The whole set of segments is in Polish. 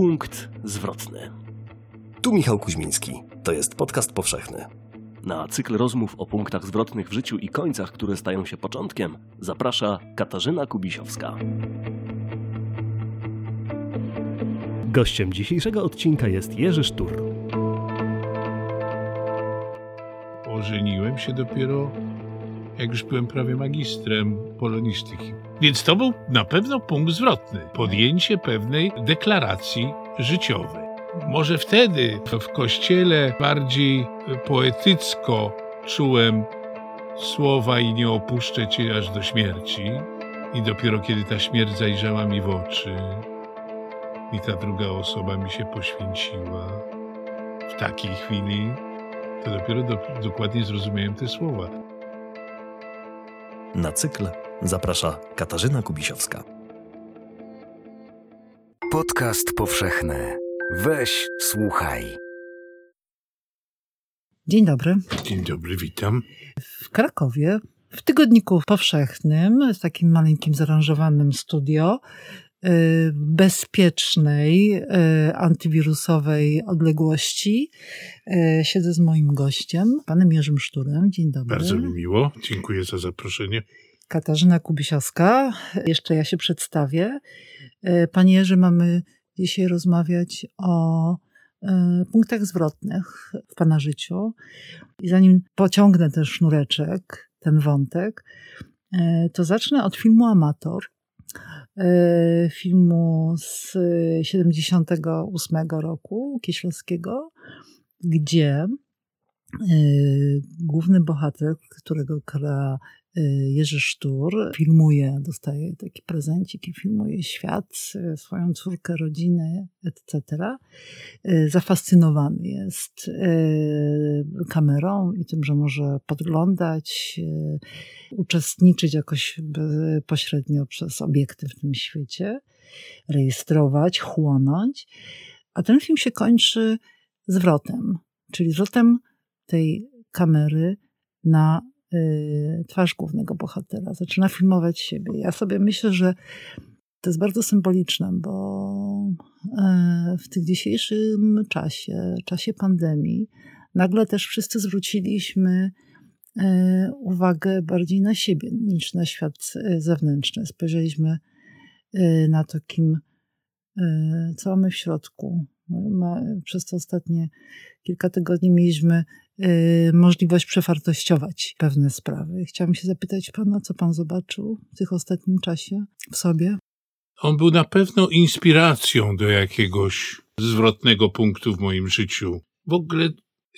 Punkt zwrotny. Tu Michał Kuźmiński. To jest podcast powszechny. Na cykl rozmów o punktach zwrotnych w życiu i końcach, które stają się początkiem, zaprasza Katarzyna Kubisiowska. Gościem dzisiejszego odcinka jest Jerzy Sztur. Ożeniłem się dopiero jak już byłem prawie magistrem polonistyki. Więc to był na pewno punkt zwrotny. Podjęcie pewnej deklaracji życiowej. Może wtedy w kościele bardziej poetycko czułem słowa i nie opuszczę cię aż do śmierci. I dopiero kiedy ta śmierć zajrzała mi w oczy i ta druga osoba mi się poświęciła, w takiej chwili to dopiero do, dokładnie zrozumiałem te słowa. Na cykl zaprasza Katarzyna Kubisiowska. Podcast powszechny. Weź, słuchaj. Dzień dobry. Dzień dobry, witam. W Krakowie, w tygodniku powszechnym, z takim maleńkim zaaranżowanym studio, bezpiecznej, y, antywirusowej odległości. Y, Siedzę z moim gościem, panem Jerzym Szturem. Dzień dobry. Bardzo mi miło. Dziękuję za zaproszenie. Katarzyna Kubisiowska. Jeszcze ja się przedstawię. Panie Jerzy, mamy dzisiaj rozmawiać o punktach zwrotnych w Pana życiu. I zanim pociągnę ten sznureczek, ten wątek, to zacznę od filmu Amator. Filmu z 78 roku Kieślowskiego, gdzie główny bohater, którego gra Jerzy Sztur filmuje, dostaje taki prezencik i filmuje świat, swoją córkę, rodzinę, etc. Zafascynowany jest kamerą i tym, że może podglądać, uczestniczyć jakoś pośrednio przez obiekty w tym świecie, rejestrować, chłonąć. A ten film się kończy zwrotem, czyli zwrotem tej kamery na twarz głównego bohatera. Zaczyna filmować siebie. Ja sobie myślę, że to jest bardzo symboliczne, bo w tym dzisiejszym czasie, czasie pandemii, nagle też wszyscy zwróciliśmy uwagę bardziej na siebie niż na świat zewnętrzny. Spojrzeliśmy na to, kim, co mamy w środku. Przez te ostatnie kilka tygodni mieliśmy możliwość przewartościować pewne sprawy. Chciałam się zapytać pana, co pan zobaczył w tych ostatnim czasie w sobie? On był na pewno inspiracją do jakiegoś zwrotnego punktu w moim życiu. W ogóle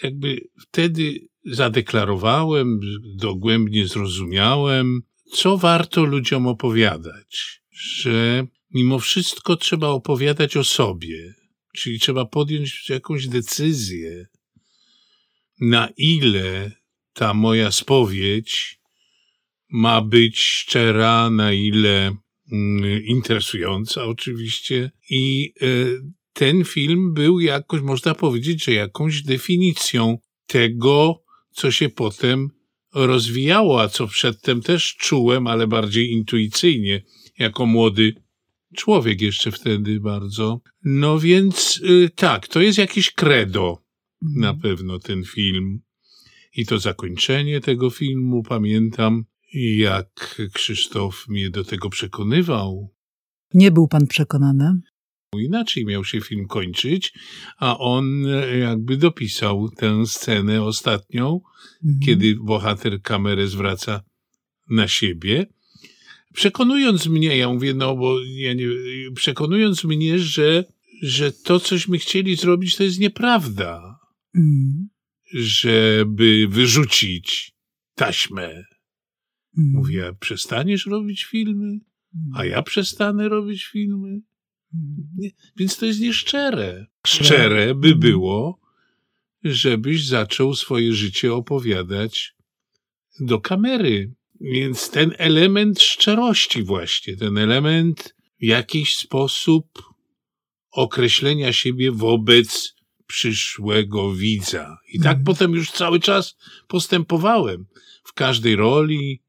jakby wtedy zadeklarowałem, dogłębnie zrozumiałem, co warto ludziom opowiadać, że mimo wszystko trzeba opowiadać o sobie, czyli trzeba podjąć jakąś decyzję, na ile ta moja spowiedź ma być szczera, na ile mm, interesująca oczywiście. I y, ten film był jakoś, można powiedzieć, że jakąś definicją tego, co się potem rozwijało, a co przedtem też czułem, ale bardziej intuicyjnie, jako młody człowiek jeszcze wtedy bardzo. No więc y, tak, to jest jakieś credo na Mhm. pewno ten film. I to zakończenie tego filmu pamiętam, jak Krzysztof mnie do tego przekonywał. Nie był pan przekonany? Inaczej miał się film kończyć, a on e, jakby dopisał tę scenę ostatnią, Mhm. kiedy bohater kamerę zwraca na siebie. Przekonując mnie, ja mówię, no bo ja nie, przekonując mnie, że, że to, cośmy chcieli zrobić, to jest nieprawda. Mhm. żeby wyrzucić taśmę. Mhm. Mówię, a przestaniesz robić filmy? A ja przestanę robić filmy? Mhm. Nie, więc to jest nieszczere. Szczere by było, żebyś zaczął swoje życie opowiadać do kamery. Więc ten element szczerości właśnie, ten element w jakiś sposób określenia siebie wobec przyszłego widza. I tak Mhm. potem już cały czas postępowałem. W każdej roli,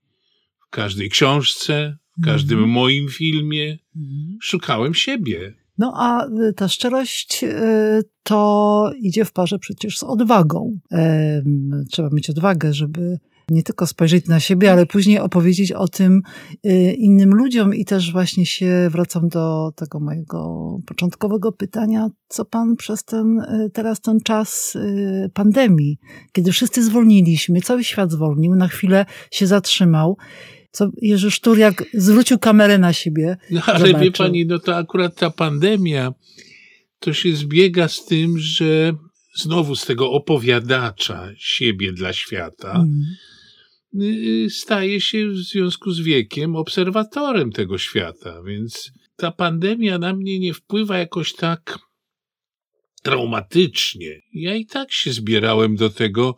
w każdej książce, w każdym Mhm. moim filmie Mhm. szukałem siebie. No a y, ta szczerość y, to idzie w parze przecież z odwagą. Trzeba mieć odwagę, żeby nie tylko spojrzeć na siebie, ale później opowiedzieć o tym y, innym ludziom i też właśnie się wracam do tego mojego początkowego pytania, co pan przez ten, y, teraz ten czas y, pandemii, kiedy wszyscy zwolniliśmy, cały świat zwolnił, na chwilę się zatrzymał, co Jerzy Sztur jak zwrócił kamerę na siebie, No ale wie zobaczył. pani, no to akurat ta pandemia to się zbiega z tym, że znowu z tego opowiadacza siebie dla świata Mm. Y, staje się w związku z wiekiem obserwatorem tego świata, więc ta pandemia na mnie nie wpływa jakoś tak traumatycznie. Ja i tak się zbierałem do tego,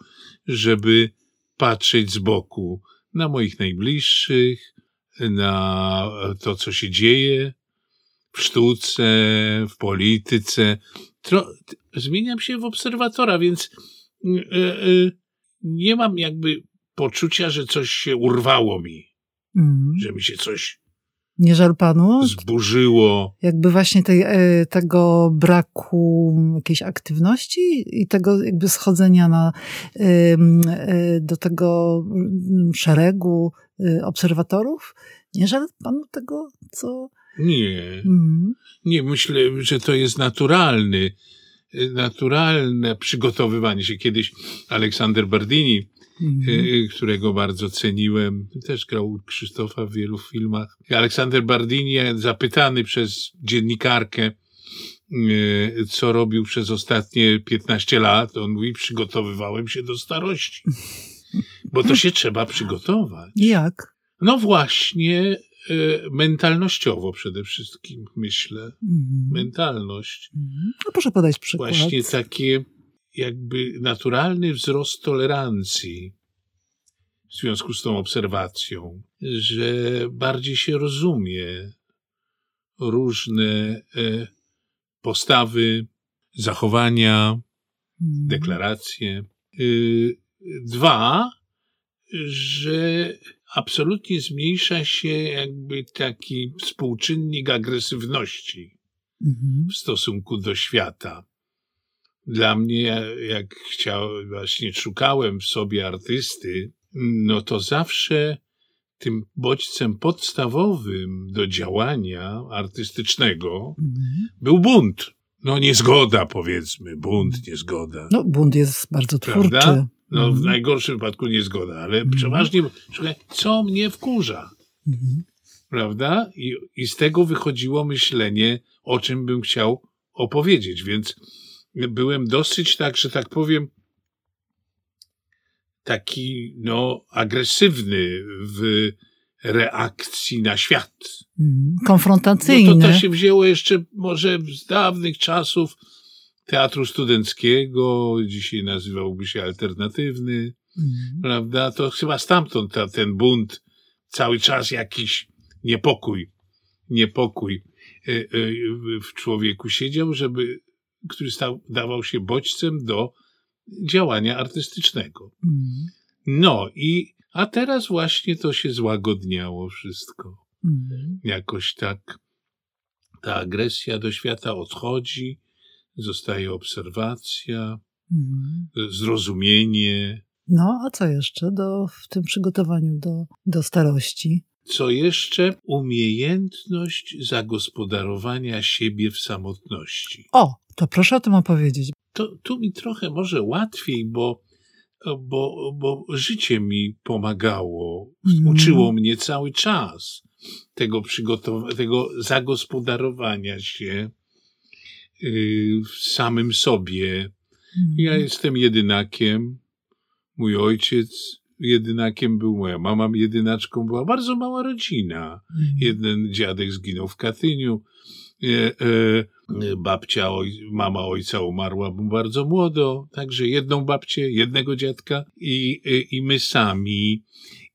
żeby patrzeć z boku na moich najbliższych, na to, co się dzieje w sztuce, w polityce. Tro, zmieniam się w obserwatora, więc y, y, nie mam jakby poczucia, że coś się urwało mi, Mm. że mi się coś Nie żal panu? zburzyło. Jakby właśnie tej, e, tego braku jakiejś aktywności i tego jakby schodzenia na, e, do tego mm, szeregu e, obserwatorów. Nie żal panu tego, co... Nie, Mm. nie, myślę, że to jest naturalny, naturalne przygotowywanie się. Kiedyś Aleksander Bardini, Mm. y, którego bardzo ceniłem, też grał Krzysztofa w wielu filmach. Aleksander Bardini, zapytany przez dziennikarkę, y, co robił przez ostatnie 15 lat, on mówi, przygotowywałem się do starości. Bo to się trzeba przygotować. Jak? No właśnie, y, mentalnościowo przede wszystkim, myślę. Mm. Mentalność. Mm. No proszę podać przykład. Właśnie takie jakby naturalny wzrost tolerancji w związku z tą obserwacją, że bardziej się rozumie różne e, postawy, zachowania, Mm. deklaracje. Y, Dwa, że absolutnie zmniejsza się jakby taki współczynnik agresywności Mhm. w stosunku do świata. Dla mnie, jak chciałem, właśnie szukałem w sobie artysty, no to zawsze tym bodźcem podstawowym do działania artystycznego Mhm. był bunt. No niezgoda, powiedzmy, bunt, niezgoda. No bunt jest bardzo twórczy. Prawda? No w Mhm. najgorszym wypadku niezgoda, ale Mhm. przeważnie, szukaj, co mnie wkurza, Mhm. prawda? I, I z tego wychodziło myślenie, o czym bym chciał opowiedzieć, więc byłem dosyć tak, że tak powiem, taki, no, agresywny w reakcji na świat. Mhm. No Konfrontacyjny. to, to się wzięło jeszcze może z dawnych czasów teatru studenckiego, dzisiaj nazywałby się alternatywny, Mhm. prawda? To chyba stamtąd ta, ten bunt, cały czas jakiś niepokój, niepokój y, y, w człowieku siedział, żeby, który stał, dawał się bodźcem do działania artystycznego. Mhm. No i, a teraz właśnie to się złagodniało wszystko. Mhm. Jakoś tak ta agresja do świata odchodzi, zostaje obserwacja, Mhm. zrozumienie, No, a co jeszcze do, w tym przygotowaniu do, do starości? Co jeszcze? Umiejętność zagospodarowania siebie w samotności. O, to proszę o tym opowiedzieć. To tu mi trochę może łatwiej, bo, bo, bo życie mi pomagało, Mhm. uczyło mnie cały czas tego przygotowania, tego zagospodarowania się yy, w samym sobie. Mhm. Ja jestem jedynakiem. Mój ojciec jedynakiem był, moja mama jedynaczką była. Bardzo mała rodzina. Mhm. Jeden dziadek zginął w Katyniu. E, e, babcia, oj, mama ojca umarła mu bardzo młodo, także jedną babcię, jednego dziadka i, i, i my sami.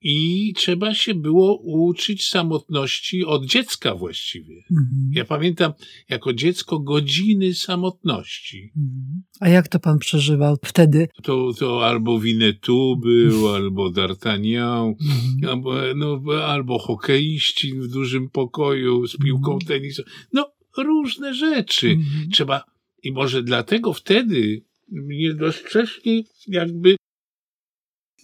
I trzeba się było uczyć samotności od dziecka właściwie. Mhm. Ja pamiętam jako dziecko godziny samotności. Mhm. A jak to pan przeżywał wtedy? To, to albo Winnetou był, albo D'Artagnan, Mhm. albo, no, albo hokeiści w dużym pokoju z piłką Mhm. tenisu. No, różne rzeczy. Mhm. Trzeba, i może dlatego wtedy mnie dość wcześnie jakby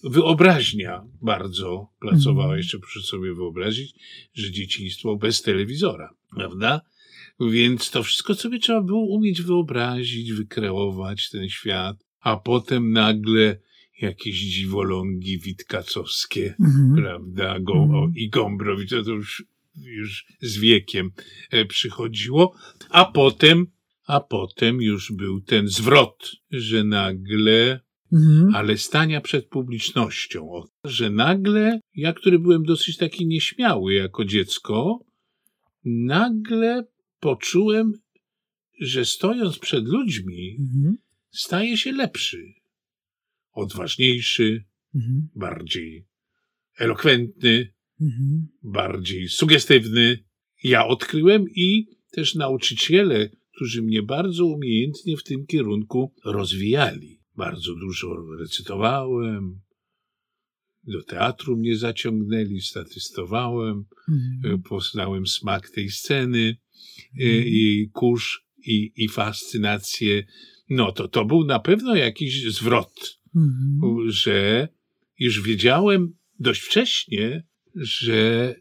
wyobraźnia bardzo pracowała. Mhm. Jeszcze proszę sobie wyobrazić, że dzieciństwo bez telewizora, prawda? Więc to wszystko sobie trzeba było umieć wyobrazić, wykreować ten świat, a potem nagle jakieś dziwolągi witkacowskie, Mhm. prawda, Go, Mhm. i Gombrowicz, to już, już z wiekiem e, przychodziło, a potem, a potem już był ten zwrot, że nagle, Mhm. ale stania przed publicznością, że nagle, ja, który byłem dosyć taki nieśmiały jako dziecko, nagle poczułem, że stojąc przed ludźmi, Mhm. staje się lepszy, odważniejszy, Mhm. bardziej elokwentny, Mhm. bardziej sugestywny. Ja odkryłem i też nauczyciele, którzy mnie bardzo umiejętnie w tym kierunku rozwijali. Bardzo dużo recytowałem, do teatru mnie zaciągnęli, statystowałem, Mhm. e, poznałem smak tej sceny, e, i kurz, i, i fascynację. No to to był na pewno jakiś zwrot Mhm. że już wiedziałem dość wcześnie, że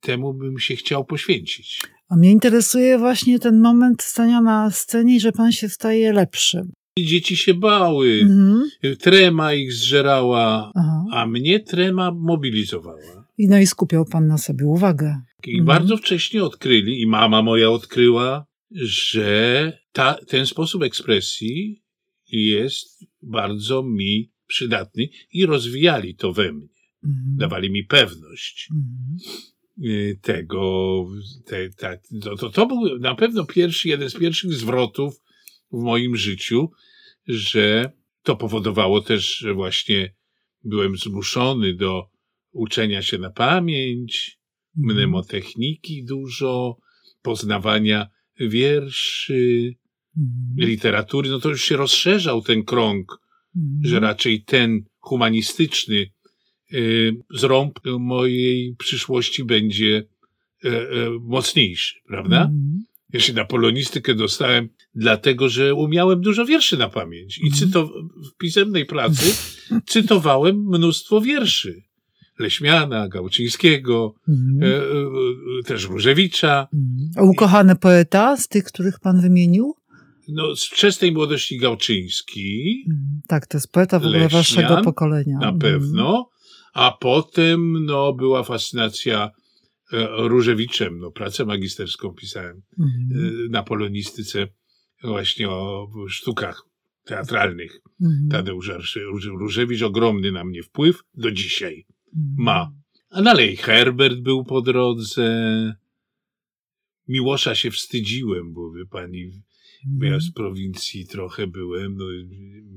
temu bym się chciał poświęcić. A mnie interesuje właśnie ten moment stania na scenie i że pan się staje lepszym. Dzieci się bały, Mhm. trema ich zżerała, Aha. a mnie trema mobilizowała. I no i skupiał pan na sobie uwagę. I Mhm. bardzo wcześnie odkryli, i mama moja odkryła, że ta, ten sposób ekspresji jest bardzo mi przydatny i rozwijali to we mnie. Mhm. Dawali mi pewność. Mhm. y, tego, te, tak, to, to, to był na pewno pierwszy, jeden z pierwszych zwrotów w moim życiu, że to powodowało też, że właśnie byłem zmuszony do uczenia się na pamięć, Mhm. mnemotechniki dużo, poznawania wierszy, Mhm. literatury, no to już się rozszerzał ten krąg Mhm. że raczej ten humanistyczny zrąb mojej przyszłości będzie e, e, mocniejszy, prawda? Mhm. Ja się na polonistykę dostałem dlatego, że umiałem dużo wierszy na pamięć i Mhm. cyto, w pisemnej pracy cytowałem mnóstwo wierszy. Leśmiana, Gałczyńskiego, Mhm. e, też Różewicza. Mhm. A ukochany poeta z tych, których pan wymienił? No, z wczesnej młodości Gałczyński, Mhm. Tak, to jest poeta w ogóle Leśnian, waszego pokolenia. Na Mhm. pewno. A potem no, była fascynacja e, Różewiczem. No, pracę magisterską pisałem Mhm. e, na polonistyce właśnie o sztukach teatralnych. Mhm. Tadeusz Różewicz ogromny na mnie wpływ do dzisiaj Mhm. ma. A dalej Herbert był po drodze. Miłosza się wstydziłem, bo wie pani, bo ja z prowincji trochę byłem, no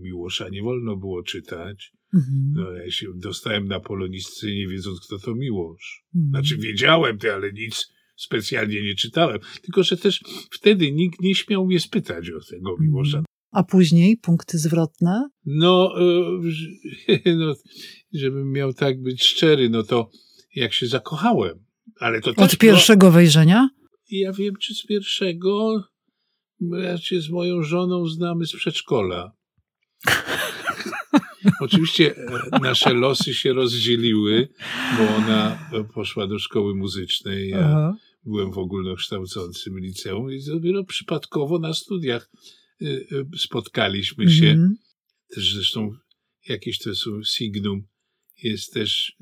Miłosza nie wolno było czytać. Mhm. No, ja się dostałem na polonistce, nie wiedząc, kto to Miłosz. Mhm. Znaczy, wiedziałem ty, ale nic specjalnie nie czytałem. Tylko, że też wtedy nikt nie śmiał mnie spytać o tego Miłosza. A później punkty zwrotne? No, e, no, żebym miał tak być szczery, no to jak się zakochałem. Ale to też Od pierwszego wejrzenia? Ja wiem, czy z pierwszego. Ja się z moją żoną znamy z przedszkola. Oczywiście e, nasze losy się rozdzieliły, bo ona poszła do szkoły muzycznej. Ja Aha. byłem w ogólnokształcącym liceum i dopiero przypadkowo na studiach e, e, spotkaliśmy się. Mhm. Też zresztą jakieś to są signum. Jest też,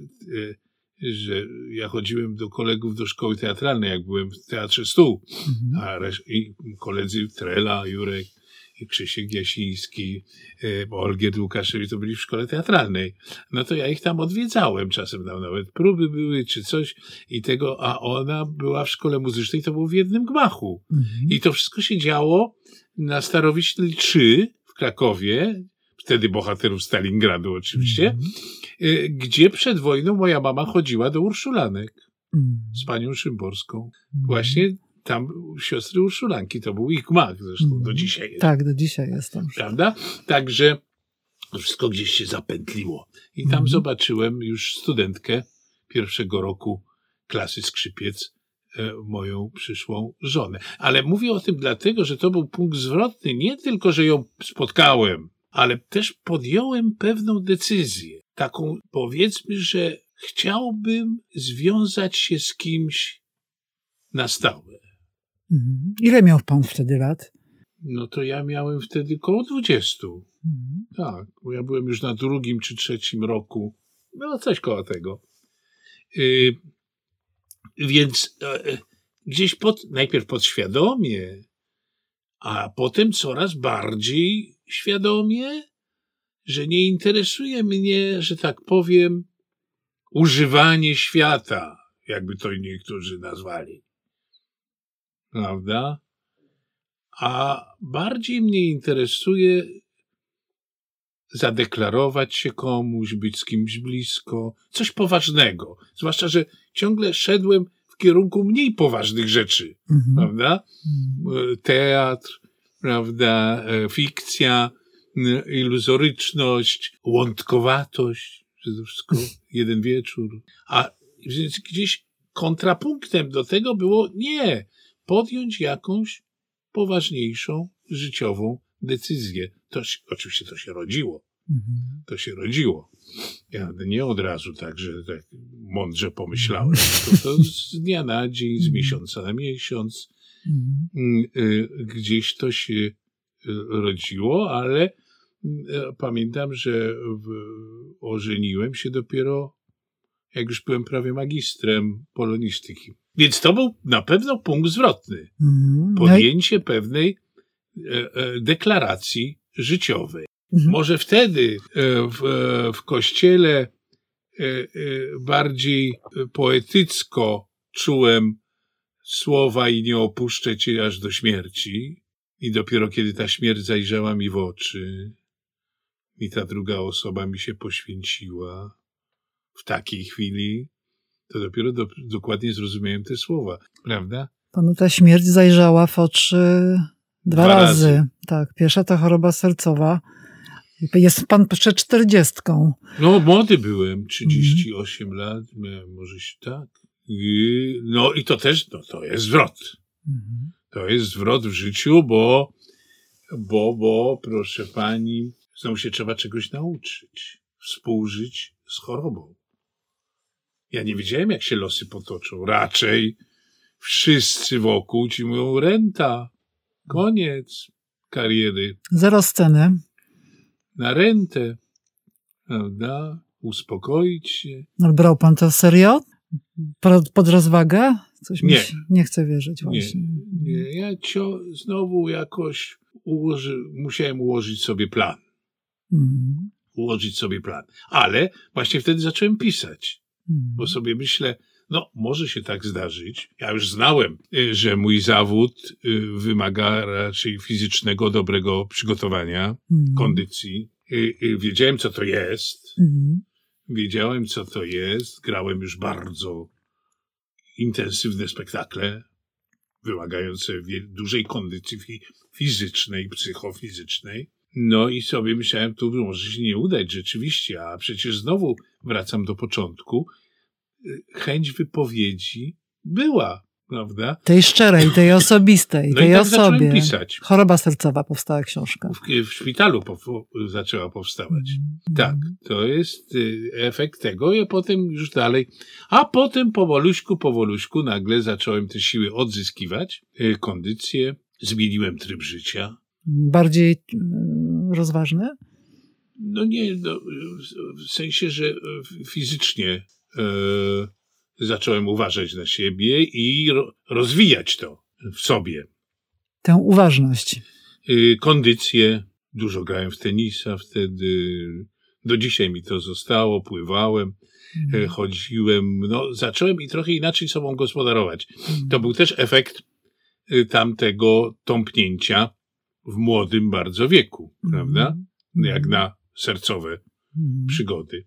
że ja chodziłem do kolegów do szkoły teatralnej, jak byłem w Teatrze Stół. Mhm. A koledzy Trela, Jurek, Krzysiek Jasiński, e, Olgierd Łukaszewicz to byli w szkole teatralnej. No to ja ich tam odwiedzałem, czasem tam nawet próby były, czy coś i tego, a ona była w szkole muzycznej, to było w jednym gmachu. Mhm. I to wszystko się działo na Starowiśnej 3 w Krakowie, wtedy bohaterów Stalingradu oczywiście, Mhm. e, gdzie przed wojną moja mama chodziła do Urszulanek Mhm. z panią Szymborską. Właśnie tam siostry Urszulanki, to był ich gmach zresztą, do Mhm. dzisiaj jest, Tak, do dzisiaj jestem. prawda? Także wszystko gdzieś się zapętliło. I tam Mhm. zobaczyłem już studentkę pierwszego roku klasy skrzypiec e, moją przyszłą żonę. Ale mówię o tym dlatego, że to był punkt zwrotny. Nie tylko, że ją spotkałem, ale też podjąłem pewną decyzję. Taką, powiedzmy, że chciałbym związać się z kimś na stałe. Mhm. Ile miał pan wtedy lat? No to ja miałem wtedy koło 20. Mhm. Tak, bo ja byłem już na drugim czy trzecim roku. No, coś koło tego. Y, więc e, gdzieś pod, najpierw podświadomie, a potem coraz bardziej świadomie, że nie interesuje mnie, że tak powiem, używanie świata, jakby to niektórzy nazwali. Prawda? A bardziej mnie interesuje zadeklarować się komuś, być z kimś blisko, coś poważnego. Zwłaszcza, że ciągle szedłem w kierunku mniej poważnych rzeczy, Mhm. prawda? Mhm. E, Teatr, prawda? E, Fikcja, iluzoryczność, łądkowatość, przede wszystkim jeden wieczór. A więc gdzieś kontrapunktem do tego było nie, podjąć jakąś poważniejszą życiową decyzję. To oczywiście to się rodziło Mhm. to się rodziło. Ja nie od razu tak, że tak mądrze pomyślałem. To, to z dnia na dzień, z miesiąca na miesiąc. Mhm. Mm, y, Gdzieś to się y, rodziło, ale mm, pamiętam, że w, ożeniłem się dopiero jak już byłem prawie magistrem polonistyki. Więc to był na pewno punkt zwrotny. Mhm. No i- Podjęcie pewnej e, e, deklaracji życiowej. Mhm. Może wtedy e, w, w kościele bardziej poetycko czułem słowa i nie opuszczę cię aż do śmierci. I dopiero kiedy ta śmierć zajrzała mi w oczy i ta druga osoba mi się poświęciła w takiej chwili, to dopiero do, dokładnie zrozumiałem te słowa, prawda? Panu ta śmierć zajrzała w oczy dwa, Dwa razy. razy. Tak, pierwsza to choroba sercowa. Jest pan przed czterdziestką. No, młody byłem, 38 lat, miałem może się tak. I, no i to też, no to jest zwrot. Mhm. To jest zwrot w życiu, bo, bo, bo, proszę pani, znowu się trzeba czegoś nauczyć. Współżyć z chorobą. Ja nie wiedziałem, jak się losy potoczą. Raczej wszyscy wokół ci mówią renta, koniec kariery, Zero sceny. na rentę, prawda? Uspokoić się. No, brał pan to serio? Pod, rozwagę? Coś mi Nie. się, nie chcę wierzyć Nie, właśnie. nie, ja cio, znowu jakoś ułoży, musiałem ułożyć sobie plan. Mhm. Ułożyć sobie plan. Ale właśnie wtedy zacząłem pisać, Mhm. bo sobie myślę, no może się tak zdarzyć. Ja już znałem, y, że mój zawód y, wymaga raczej fizycznego, dobrego przygotowania, Mhm. kondycji. Y, Wiedziałem, co to jest. Mhm. Wiedziałem, co to jest. Grałem już bardzo intensywne spektakle, wymagające dużej kondycji fi- fizycznej, psychofizycznej. No i sobie myślałem, tu może się nie udać rzeczywiście, a przecież znowu wracam do początku. Y, Chęć wypowiedzi była, prawda? Tej szczerej, tej osobistej, No tej i tak osobie. pisać. Choroba sercowa powstała książka. W, w szpitalu po, zaczęła powstawać. Mhm. Tak, to jest y, efekt tego i potem już dalej. A potem powoluśku, powoluśku nagle zacząłem te siły odzyskiwać, y, kondycję, zmieniłem tryb życia. Bardziej mm, rozważny? No nie, no, w- sensie, że y, fizycznie y, zacząłem uważać na siebie i ro, rozwijać to w sobie. Tę uważność. Y, kondycję, dużo grałem w tenisa wtedy, do dzisiaj mi to zostało, pływałem. e, chodziłem, no zacząłem i trochę inaczej sobą gospodarować. To był też efekt y, tamtego tąpnięcia w młodym bardzo wieku, prawda? Mhm. Jak na sercowe Mhm. przygody.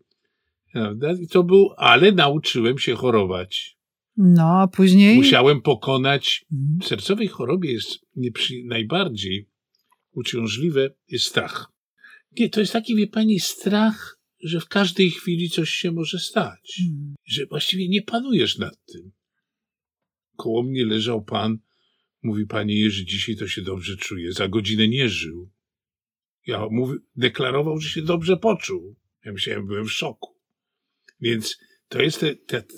Prawda? I to był, ale nauczyłem się chorować. No, a później. Musiałem pokonać, Mhm. w sercowej chorobie jest nieprzy, najbardziej uciążliwe jest strach. Nie, to jest taki, wie pani, strach, że w każdej chwili coś się może stać. Że właściwie nie panujesz nad tym. koło mnie leżał pan, mówi, panie Jerzy, dzisiaj to się dobrze czuje. Za godzinę nie żył. Ja mówi, deklarował, że się dobrze poczuł. Ja myślałem, byłem w szoku. Więc to jest te, te, te,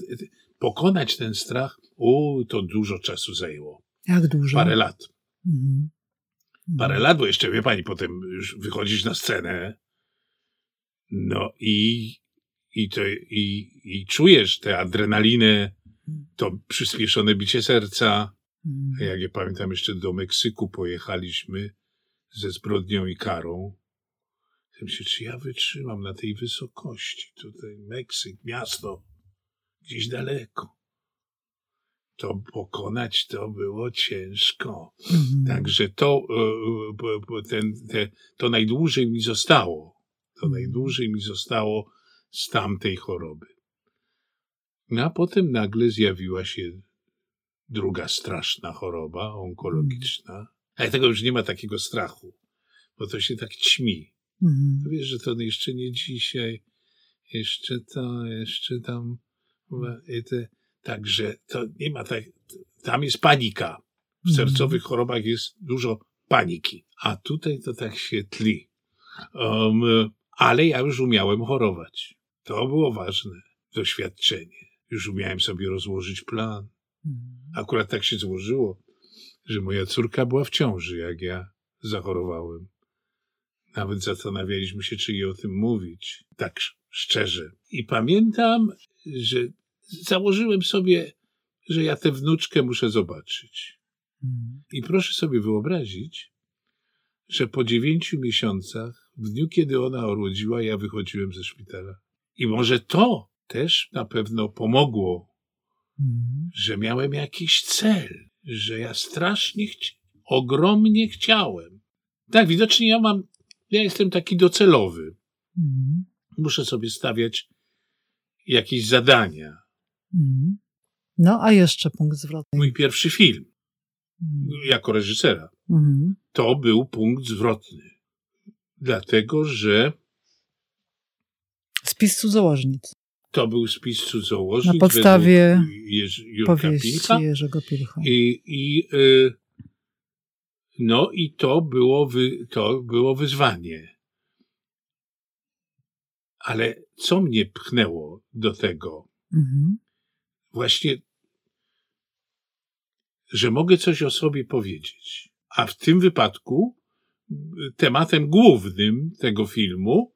pokonać ten strach, u, to dużo czasu zajęło. Jak dużo? Parę lat. Mhm. Parę lat, bo jeszcze, wie pani, potem już wychodzisz na scenę, no i, i, to, i, i czujesz tę adrenalinę, to przyspieszone bicie serca. Mhm. Jak ja pamiętam, jeszcze do Meksyku pojechaliśmy ze zbrodnią i karą. Myślę, czy ja wytrzymam na tej wysokości. Tutaj Meksyk, miasto, gdzieś daleko. To pokonać to było ciężko. Mhm. Także to, e, bo ten, te, to najdłużej mi zostało. To Mhm. najdłużej mi zostało z tamtej choroby. No a potem nagle zjawiła się druga straszna choroba onkologiczna. Ale tego już nie ma takiego strachu, bo to się tak ćmi. Mhm. Wiesz, że to jeszcze nie dzisiaj, jeszcze to, jeszcze tam. i te- Także to nie ma tak. Tam jest panika. W Mhm. sercowych chorobach jest dużo paniki, a tutaj to tak się tli. Um, ale ja już umiałem chorować. To było ważne doświadczenie. Już umiałem sobie rozłożyć plan. Mhm. Akurat tak się złożyło, że moja córka była w ciąży, jak ja zachorowałem. Nawet zastanawialiśmy się, czy jej o tym mówić, tak sz- szczerze. I pamiętam, że założyłem sobie, że ja tę wnuczkę muszę zobaczyć. Mhm. I proszę sobie wyobrazić, że po dziewięciu miesiącach, w dniu, kiedy ona urodziła, ja wychodziłem ze szpitala. I może to też na pewno pomogło Mhm. że miałem jakiś cel, że ja strasznie, chci- ogromnie chciałem. Tak, widocznie ja mam, ja jestem taki docelowy. Mhm. Muszę sobie stawiać jakieś zadania. Mhm. No, a jeszcze punkt zwrotny. Mój pierwszy film jako reżysera Mhm. to był punkt zwrotny. Dlatego, że Spis cudzołożnic. To był spis cudzołożnic Na podstawie Jerzy, Jurka Powieści Pilcha. Jerzego Pilcha. I, i y, no i to było, wy, to było wyzwanie. Ale co mnie pchnęło do tego? Mhm. Właśnie, że mogę coś o sobie powiedzieć. A w tym wypadku tematem głównym tego filmu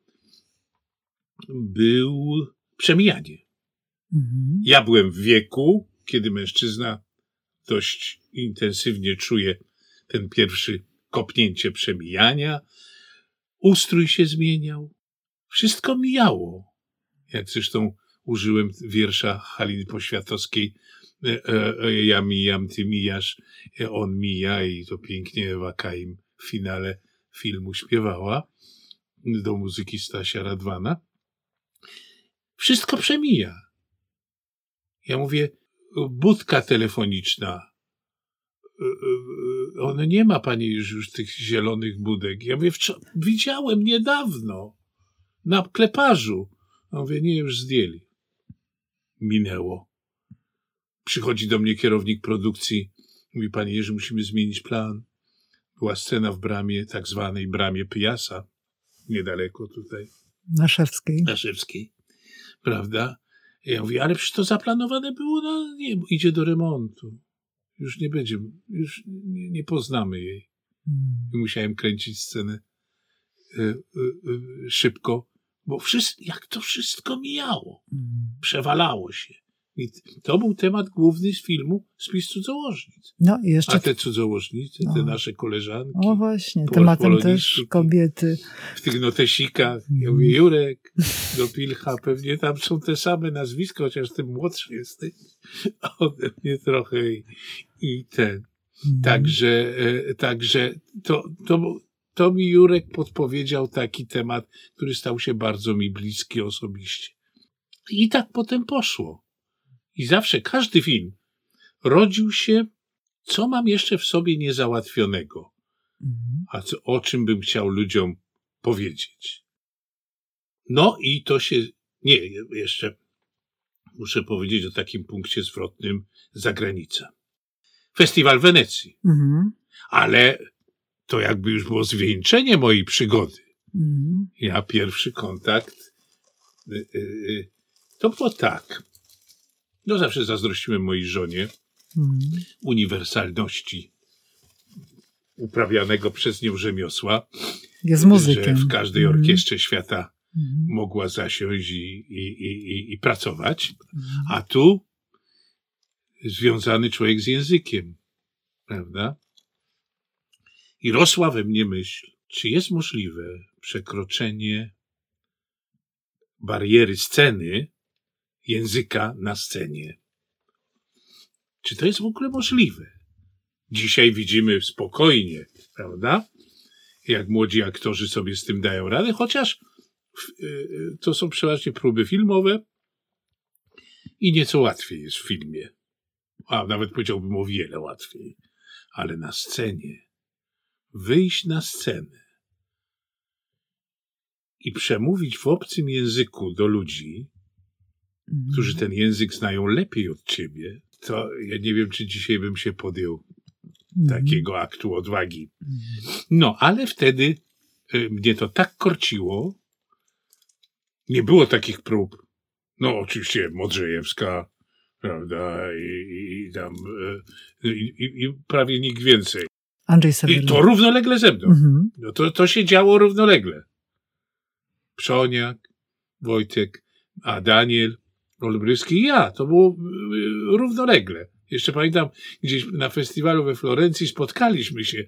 był przemijanie. Mhm. Ja byłem w wieku, kiedy mężczyzna dość intensywnie czuje ten pierwszy kopnięcie przemijania. Ustrój się zmieniał. Wszystko mijało. Jak zresztą użyłem wiersza Haliny Poświatowskiej e, e, e, ja mijam, ty mijasz, on mija i to pięknie Ewa Kaim w finale filmu śpiewała do muzyki Stasia Radwana. Wszystko przemija. Ja mówię, budka telefoniczna. Y, y, y, On nie ma pani już, już tych zielonych budek. Ja mówię, widziałem niedawno na kleparzu. A mówię, nie, już zdjęli. Minęło. Przychodzi do mnie kierownik produkcji. Mówi, panie Jerzy, musimy zmienić plan. Była scena w bramie, tak zwanej bramie Pyjasa, niedaleko tutaj. Naszewskiej. Naszewskiej, prawda? Ja mówię, ale przecież to zaplanowane było na, nie, idzie do remontu. Już nie będzie, już nie, nie poznamy jej. Mhm. I musiałem kręcić scenę y, y, y, szybko, bo wszystko, jak to wszystko mijało, Mhm. przewalało się. I to był temat główny z filmu Spis cudzołożnic. No i jeszcze A te cudzołożnice, te O. nasze koleżanki O właśnie, tematem też kobiety. w tych notesikach, ja mówię, Jurek, do Pilcha, pewnie tam są te same nazwiska, chociaż ty młodszy jesteś ode mnie trochę i, i ten. Mhm. Także, e, także to, to, to mi Jurek podpowiedział taki temat, który stał się bardzo mi bliski osobiście. I tak potem poszło. I zawsze każdy film rodził się, co mam jeszcze w sobie niezałatwionego, Mhm. a co, o czym bym chciał ludziom powiedzieć. No i to się, nie, jeszcze muszę powiedzieć o takim punkcie zwrotnym zagranica. Festiwal Wenecji. Mhm. Ale to jakby już było zwieńczenie mojej przygody. Mhm. Ja pierwszy kontakt, y, y, y, to było tak. No zawsze zazdrościłem mojej żonie Mhm. uniwersalności uprawianego przez nią rzemiosła, Jest muzykiem. że w każdej Mhm. orkiestrze świata Mhm. mogła zasiąść i, i, i, i, pracować, Mhm. a tu związany człowiek z językiem, prawda? I rosła we mnie myśl, czy jest możliwe przekroczenie bariery sceny, języka na scenie. Czy to jest w ogóle możliwe? Dzisiaj widzimy spokojnie, prawda? Jak młodzi aktorzy sobie z tym dają radę, chociaż y, y, to są przeważnie próby filmowe i nieco łatwiej jest w filmie. A nawet powiedziałbym o wiele łatwiej. Ale na scenie, wyjść na scenę i przemówić w obcym języku do ludzi. Którzy ten język znają lepiej od ciebie, to ja nie wiem, czy dzisiaj bym się podjął Mhm. takiego aktu odwagi. No, ale wtedy y, mnie to tak korciło. Nie było takich prób. No, oczywiście Modrzejewska, prawda, i, i, i tam, y, i, i, i prawie nikt więcej. Andrzej I Seweryn. to równolegle ze mną. Mhm. No to, to się działo równolegle. Przoniak, Wojtek, a Daniel, Olbryski i ja. To było y, równolegle. Jeszcze pamiętam, gdzieś na festiwalu we Florencji spotkaliśmy się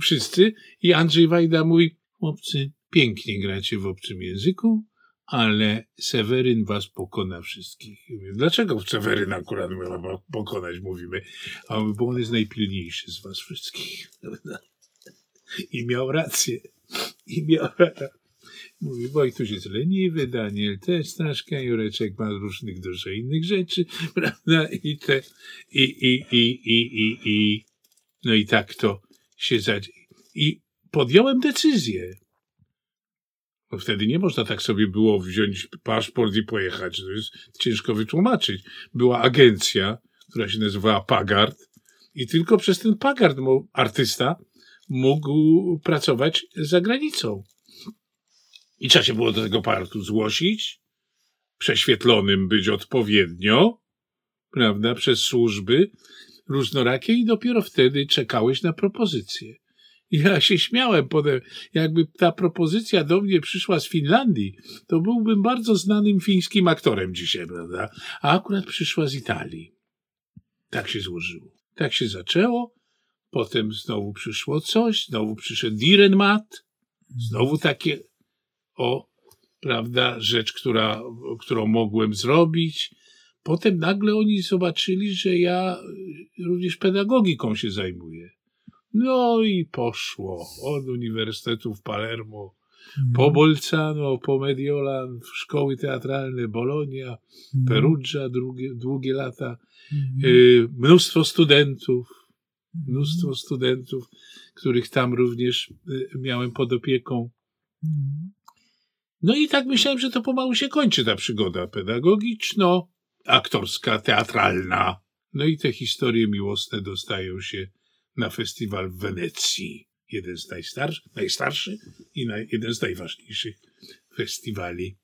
wszyscy i Andrzej Wajda mówi, chłopcy, pięknie gracie w obcym języku, ale Seweryn was pokona wszystkich. Dlaczego Seweryn akurat ma pokonać, mówimy? A on bo on jest najpilniejszy z was wszystkich. I miał rację. I miał rację. Mówi, Wojtuś jest leniwy, Daniel też troszkę, Jureczek ma różnych dużo innych rzeczy, prawda? I te, i, i, i, i, i, i, no i tak to się zadzie. I podjąłem decyzję. Bo wtedy nie można tak sobie było wziąć paszport i pojechać. To jest ciężko wytłumaczyć. Była agencja, która się nazywała Pagard i tylko przez ten Pagard artysta mógł pracować za granicą. I trzeba się było do tego partu zgłosić, prześwietlonym być odpowiednio, prawda, przez służby różnorakie i dopiero wtedy czekałeś na propozycję. Ja się śmiałem potem, jakby ta propozycja do mnie przyszła z Finlandii, to byłbym bardzo znanym fińskim aktorem dzisiaj, prawda? A akurat przyszła z Italii. Tak się złożyło. Tak się zaczęło. Potem znowu przyszło coś, znowu przyszedł Direnmat, znowu takie, o, prawda, rzecz, która, którą mogłem zrobić. Potem nagle oni zobaczyli, że ja również pedagogiką się zajmuję. No i poszło od Uniwersytetu w Palermo, po Bolzano, po Mediolan, w szkoły teatralne Bologna, Mhm. Perugia, długie, długie lata, Mhm. y, mnóstwo studentów, mnóstwo studentów, których tam również y, miałem pod opieką. Mhm. No i tak myślałem, że to pomału się kończy ta przygoda pedagogiczno-aktorska, teatralna. No i te historie miłosne dostają się na festiwal w Wenecji. Jeden z najstarszych, najstarszy i naj, jeden z najważniejszych festiwali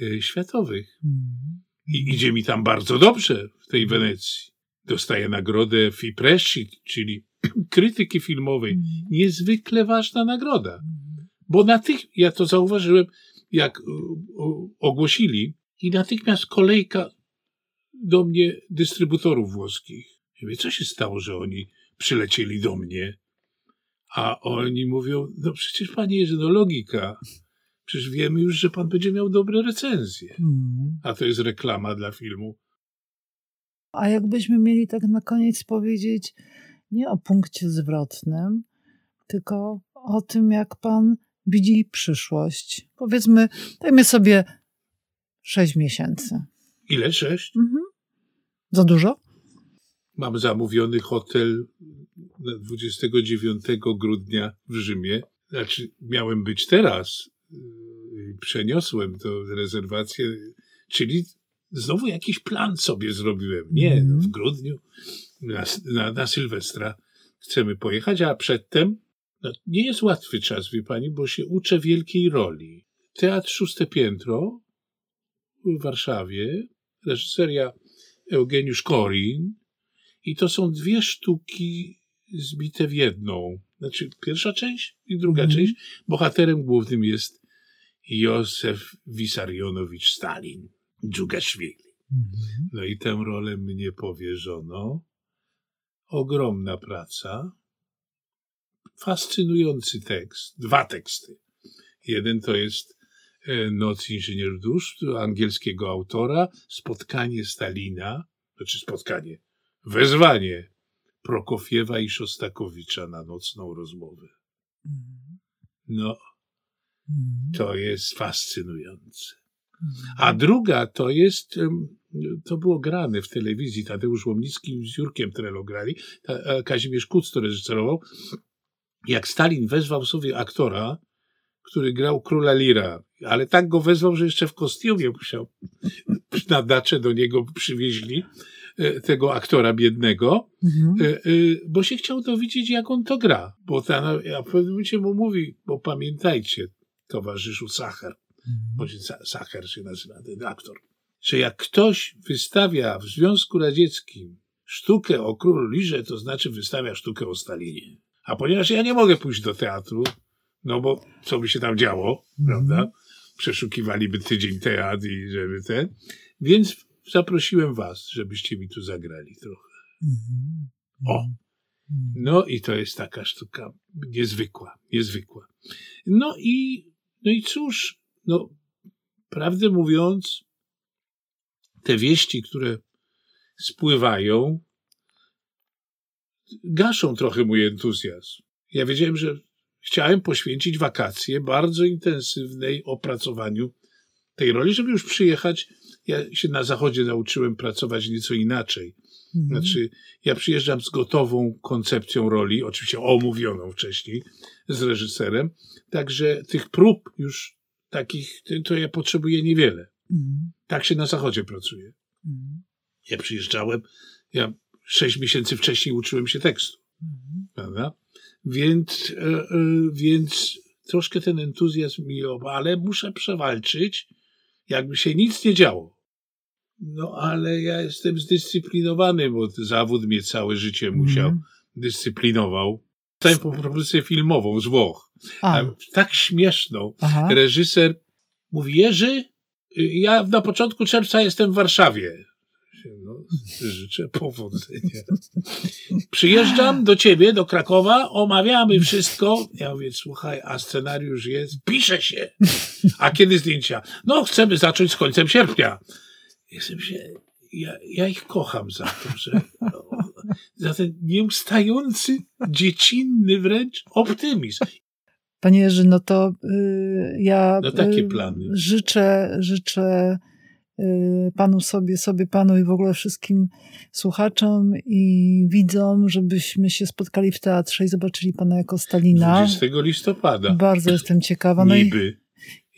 y, światowych. Mhm. I idzie mi tam bardzo dobrze w tej Wenecji. Dostaję nagrodę FIPRESCI, czyli krytyki filmowej. Niezwykle ważna nagroda. Bo natychmiast, ja to zauważyłem, jak o, ogłosili, i natychmiast kolejka do mnie dystrybutorów włoskich. Ja mówię, co się stało, że oni przylecieli do mnie? A oni mówią, no przecież panie Jerzy, no logika. Przecież wiemy już, że pan będzie miał dobre recenzje. Mhm. A to jest reklama dla filmu. A jakbyśmy mieli tak na koniec powiedzieć nie o punkcie zwrotnym, tylko o tym, jak pan widzi przyszłość. Powiedzmy, dajmy sobie sześć miesięcy. Ile? Sześć? Mhm. Za dużo? Mam zamówiony hotel na 29 grudnia w Rzymie. Znaczy, miałem być teraz. Yy, Przeniosłem to rezerwację, czyli znowu jakiś plan sobie zrobiłem. Nie, no, w grudniu na, na, na Sylwestra chcemy pojechać, a przedtem nie jest łatwy czas, wie pani, bo się uczę wielkiej roli. Teatr Szóste Piętro w Warszawie, reżyseria Eugeniusz Korin i to są dwie sztuki zbite w jedną. Znaczy pierwsza część i druga Mhm. część. Bohaterem głównym jest Józef Wisarionowicz Stalin, Dżugaszwili. Mhm. No i tę rolę mnie powierzono. Ogromna praca. Fascynujący tekst. Dwa teksty. Jeden to jest e, Noc Inżynier Dusz angielskiego autora. Spotkanie Stalina, znaczy spotkanie, wezwanie Prokofiewa i Szostakowicza na nocną rozmowę. Mhm. No, Mhm. to jest fascynujące. A druga to jest, to było grane w telewizji, Tadeusz Łomnicki z Jurkiem Trelo grali, e, Kazimierz Kuc to reżyserował, jak Stalin wezwał sobie aktora, który grał króla Lira, ale tak go wezwał, że jeszcze w kostiumie musiał, na dacze do niego przywieźli e, tego aktora biednego, Mhm. E, e, bo się chciał dowiedzieć, jak on to gra. Bo ta, a w pewnym momencie mu mówi, bo pamiętajcie, towarzyszu Sachar, bądź Sa- Sachar się nazywa ten aktor, że jak ktoś wystawia w Związku Radzieckim sztukę o królu Lirze, to znaczy wystawia sztukę o Stalinie. A ponieważ ja nie mogę pójść do teatru, no bo co by się tam działo, prawda? Przeszukiwaliby tydzień teatr i żeby ten. Więc zaprosiłem was, żebyście mi tu zagrali trochę. Mhm. O! No i to jest taka sztuka niezwykła, niezwykła. No i, no i cóż, no, prawdę mówiąc, te wieści, które spływają, gaszą trochę mój entuzjazm. Ja wiedziałem, że chciałem poświęcić wakacje bardzo intensywnej opracowaniu tej roli, żeby już przyjechać. Ja się na zachodzie nauczyłem pracować nieco inaczej. Mhm. Znaczy, ja przyjeżdżam z gotową koncepcją roli, oczywiście omówioną wcześniej z reżyserem, także tych prób już takich, to ja potrzebuję niewiele. Mhm. Tak się na zachodzie pracuje. Mhm. Ja przyjeżdżałem, ja sześć miesięcy wcześniej uczyłem się tekstu, Mhm. prawda? Więc, e, e, więc troszkę ten entuzjazm mi, ale muszę przewalczyć, jakby się nic nie działo. No, ale ja jestem zdyscyplinowany, bo zawód mnie całe życie musiał, Mhm. dyscyplinował. Dostałem po propozycję filmową z Włoch. A, tak śmieszną. aha. Reżyser mówi, Jerzy, ja na początku czerwca jestem w Warszawie. No, życzę powodzenia. Przyjeżdżam do ciebie, do Krakowa, omawiamy wszystko. Ja mówię, słuchaj, a scenariusz jest, pisze się. A kiedy zdjęcia? No, chcemy zacząć z końcem sierpnia. Jestem się, ja, ja ich kocham za to, że za ten nieustający, dziecinny wręcz optymizm. Panie Jerzy, no to y, ja No takie y, plany. życzę, życzę y, panu sobie, sobie panu i w ogóle wszystkim słuchaczom i widzom, żebyśmy się spotkali w teatrze i zobaczyli pana jako Stalina. 20 listopada. Bardzo jestem ciekawa. No i Niby.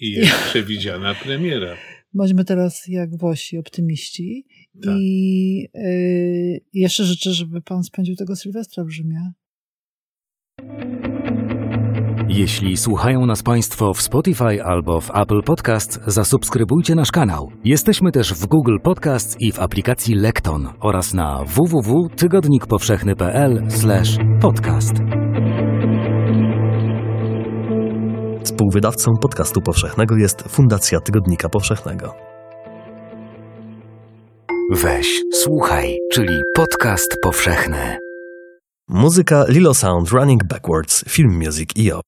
I jest przewidziana premiera. bądźmy teraz jak Włosi, optymiści. Tak. I y, jeszcze życzę, żeby pan spędził tego Sylwestra w Rzymie. Jeśli słuchają nas Państwo w Spotify albo w Apple Podcast, zasubskrybujcie nasz kanał. Jesteśmy też w Google Podcast i w aplikacji Lekton oraz na www.tygodnikpowszechny.pl/podcast. Współwydawcą podcastu powszechnego jest Fundacja Tygodnika Powszechnego. Weź, słuchaj, czyli podcast powszechny. Muzyka Lilo Sound Running Backwards, Film Music IO.